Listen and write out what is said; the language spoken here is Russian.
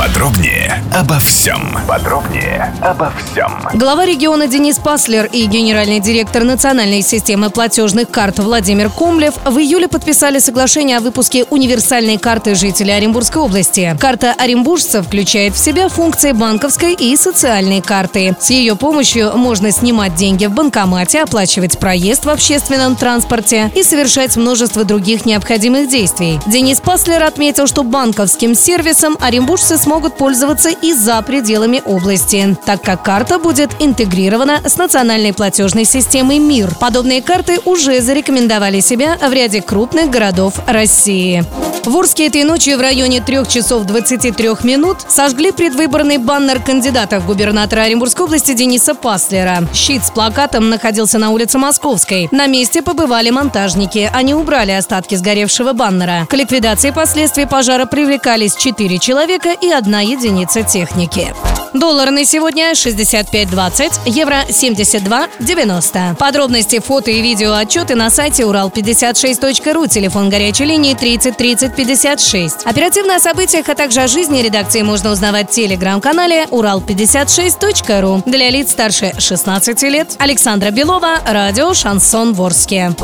Подробнее обо всем. Подробнее обо всем. Глава региона Денис Паслер и генеральный директор национальной системы платежных карт Владимир Комлев в июле подписали соглашение о выпуске универсальной карты жителей Оренбургской области. Карта оренбуржцев включает в себя функции банковской и социальной карты. С ее помощью можно снимать деньги в банкомате, оплачивать проезд в общественном транспорте и совершать множество других необходимых действий. Денис Паслер отметил, что банковским сервисом оренбуржцы смогут пользоваться и за пределами области, так как карта будет интегрирована с национальной платежной системой МИР. Подобные карты уже зарекомендовали себя в ряде крупных городов России. В Орске этой ночью в районе 3 часов 23 минут сожгли предвыборный баннер кандидата в губернатора Оренбургской области Дениса Паслера. Щит с плакатом находился на улице Московской. На месте побывали монтажники. Они убрали остатки сгоревшего баннера. К ликвидации последствий пожара привлекались 4 человека и одна единица техники. Доллар на сегодня 65.20, евро 72.90. Подробности, фото и видео отчеты на сайте урал56.ру, телефон горячей линии 30 30 56. Оперативно о событиях, а также о жизни редакции можно узнавать в телеграм-канале урал56.ру. Для лиц старше 16 лет. Александра Белова, радио «Шансон Ворске».